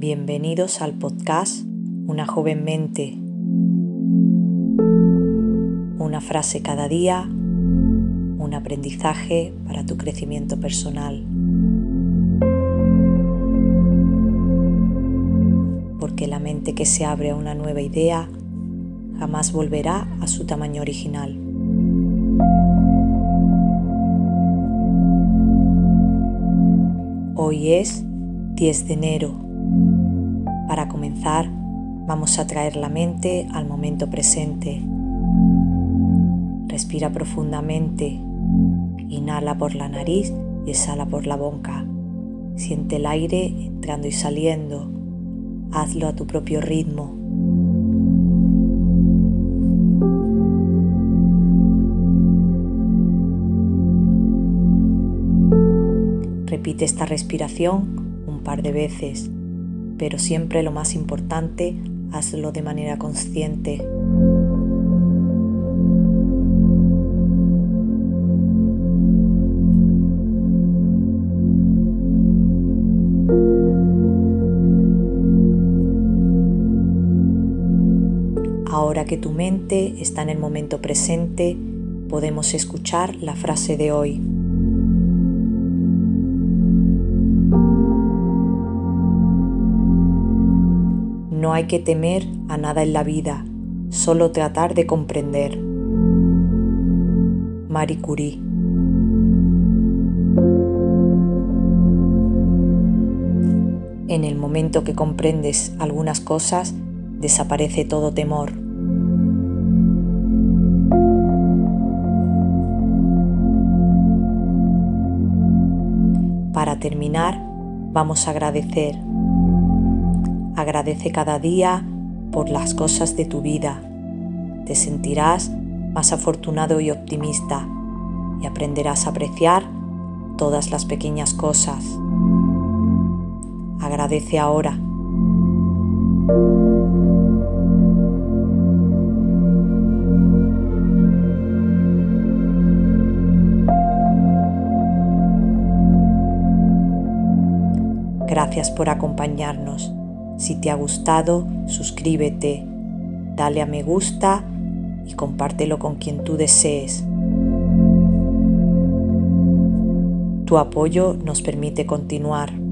Bienvenidos al podcast Una joven mente. Una frase cada día, un aprendizaje para tu crecimiento personal. Porque la mente que se abre a una nueva idea jamás volverá a su tamaño original. Hoy es 10 de enero. Para comenzar, vamos a traer la mente al momento presente. Respira profundamente. Inhala por la nariz y exhala por la boca. Siente el aire entrando y saliendo. Hazlo a tu propio ritmo. Repite esta respiración un par de veces, pero siempre lo más importante, hazlo de manera consciente. Ahora que tu mente está en el momento presente, podemos escuchar la frase de hoy. No hay que temer a nada en la vida, solo tratar de comprender. Marie Curie En el momento que comprendes algunas cosas, desaparece todo temor. Para terminar, vamos a agradecer Agradece cada día por las cosas de tu vida. Te sentirás más afortunado y optimista y aprenderás a apreciar todas las pequeñas cosas. Agradece ahora. Gracias por acompañarnos. Si te ha gustado, suscríbete, dale a me gusta y compártelo con quien tú desees. Tu apoyo nos permite continuar.